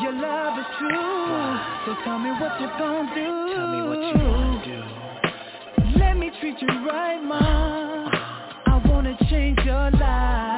Your love is true. So tell me what you're gonna do. Tell me what you gonna do. Let me treat you right, ma. I wanna change your life.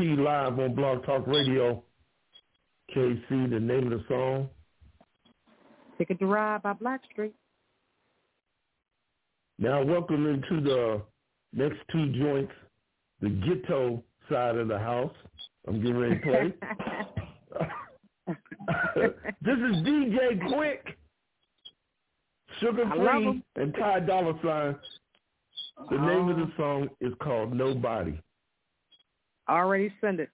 Live on Blog Talk Radio. KC, the name of the song? Take a drive by Blackstreet. Now welcome into the next two joints, the ghetto side of the house. I'm getting ready to play. this is DJ Quik, Suga Free, and Ty Dolla Sign. The name of the oh. song is called Nobody. Already send it.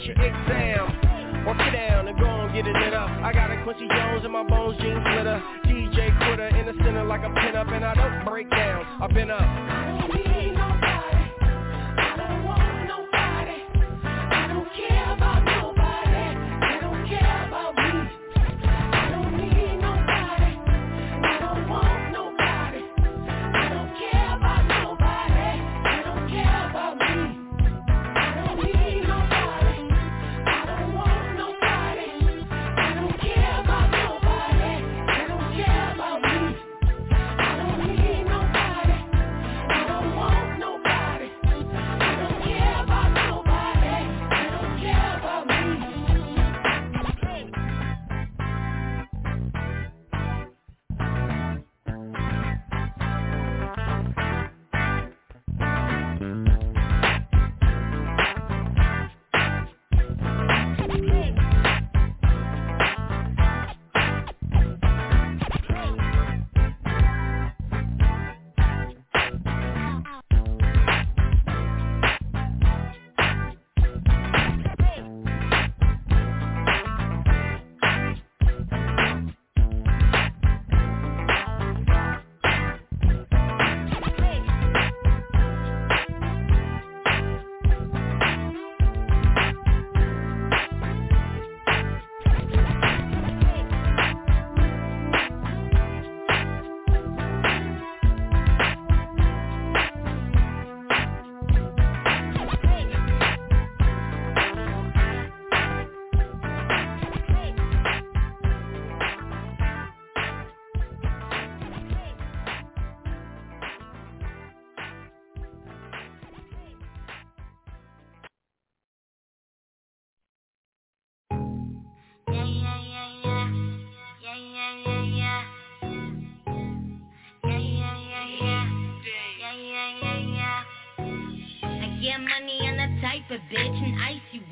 got your exam. Or sit down and go on get it lit up. I got a Quincy Jones in my bones, jeans glitter. DJ quitter in the center like a pinup, and I don't break down. I've been up.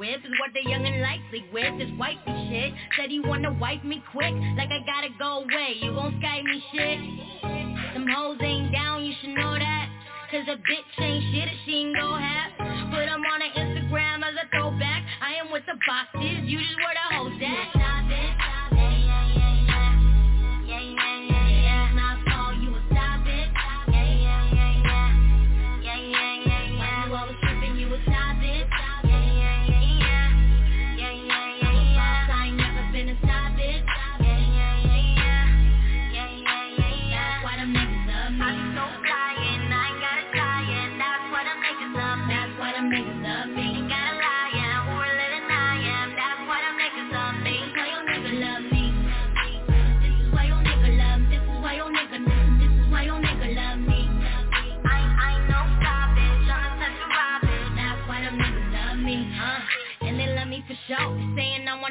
with is what the youngin' likes it with. This wifey shit said he wanna wipe me quick, like I gotta go away. You won't sky me shit. Some hoes ain't down, you should know that. Cause a bitch ain't shit if she ain't go half. Put 'em on an Instagram as a throwback. I am with the boxes, you just what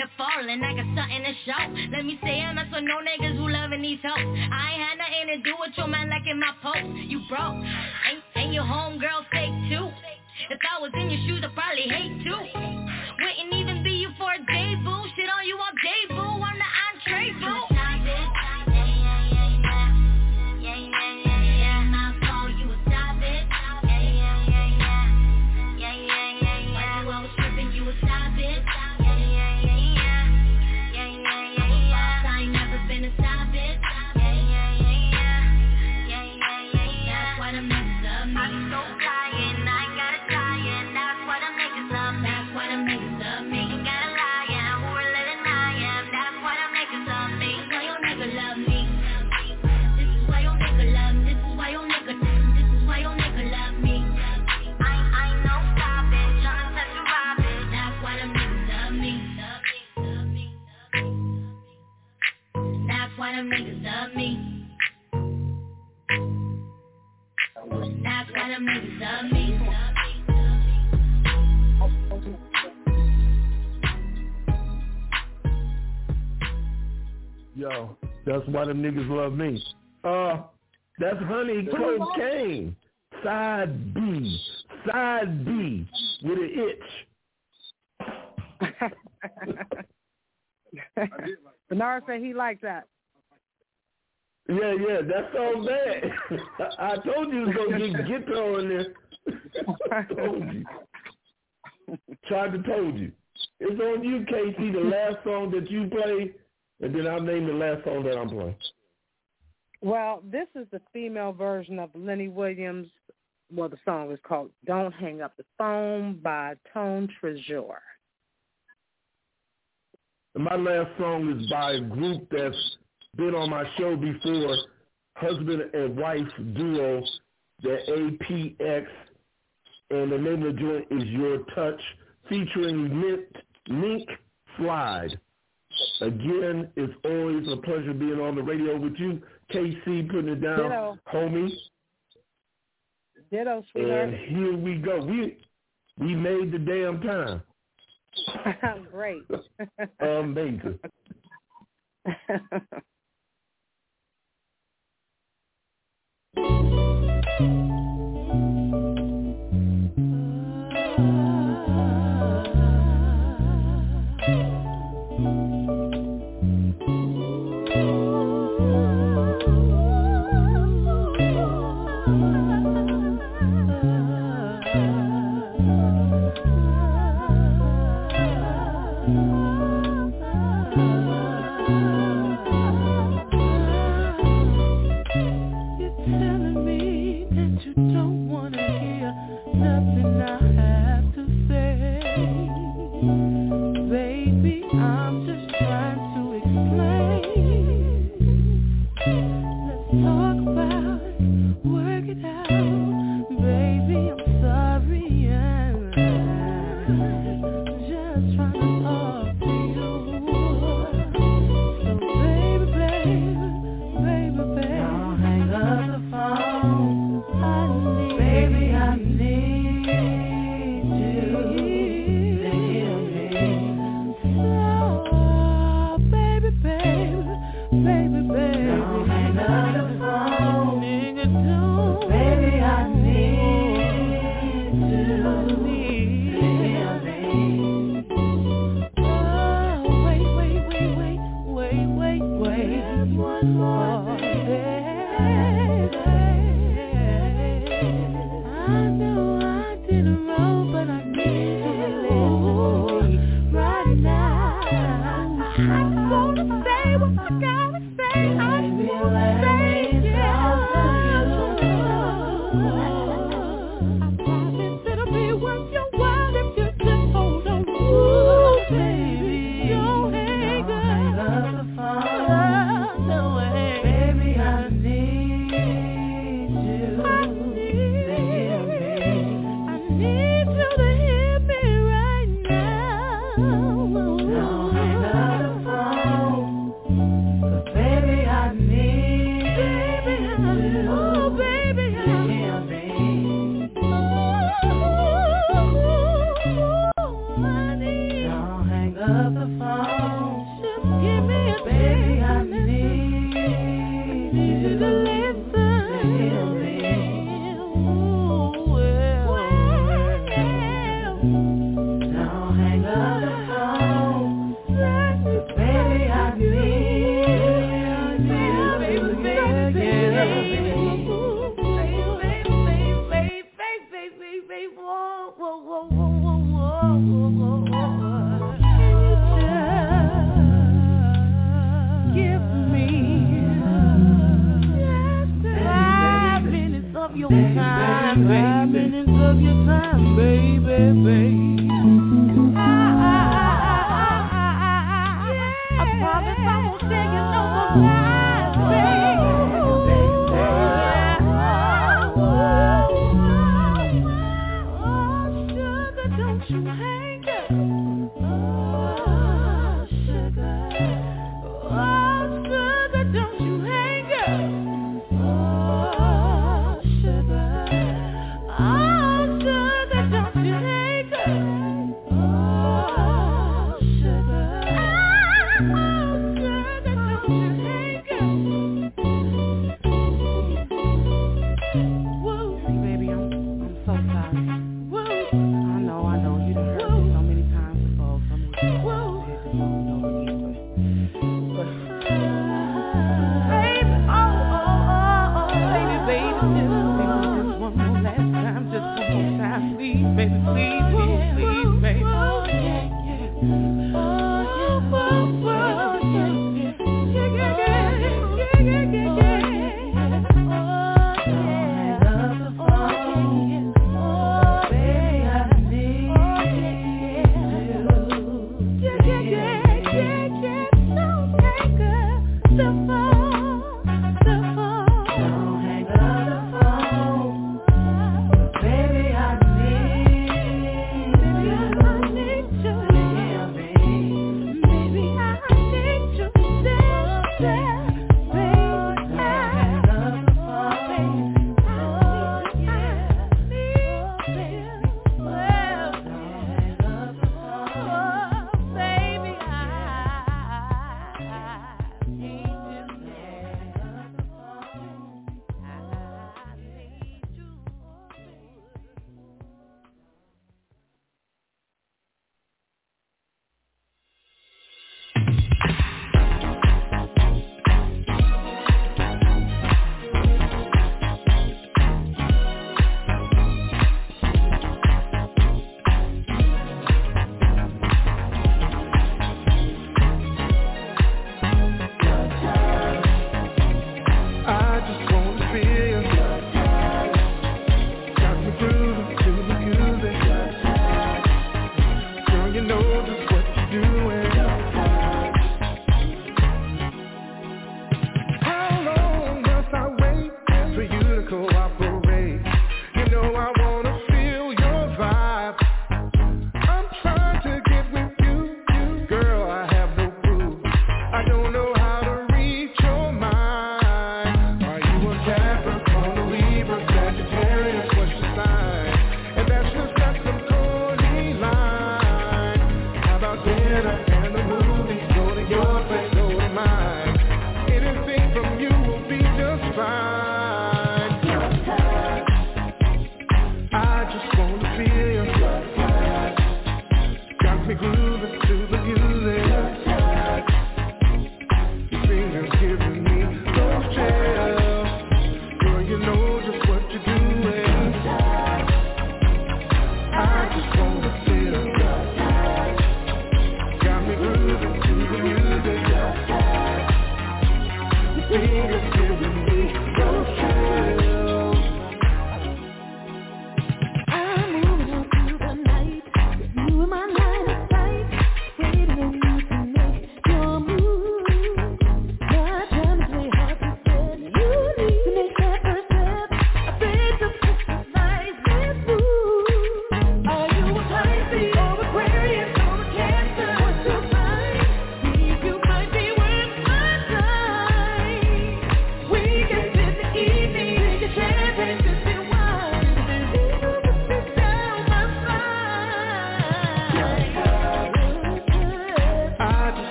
wonderful and I got something to show. Let me say I'm not for no niggas who loving these hoes. I ain't had nothing to do with your man liking my post. You broke, ain't, ain't your home that's why them niggas love me. Uh, that's honey cocaine. Side B. Side B with an itch. Bernard said he liked that. Yeah, yeah, that's so bad. I told you it was gonna get guitar in there. Told you. Tried to told you. It's on you, KC, the last song that you play, and then I'll name the last song that I'm playing. Well, this is the female version of Lenny Williams. Well, the song is called "Don't Hang Up the Phone" by Tone Trezure. And my last song is by a group that's been on my show before, husband and wife duo, the APX, and the name of the joint is Your Touch, featuring Mint, Mink Slide. Again, it's always a pleasure being on the radio with you, KC, putting it down, Ditto. homie. Ditto, sweetheart. And here we go. We we made the damn time. Great. Amazing.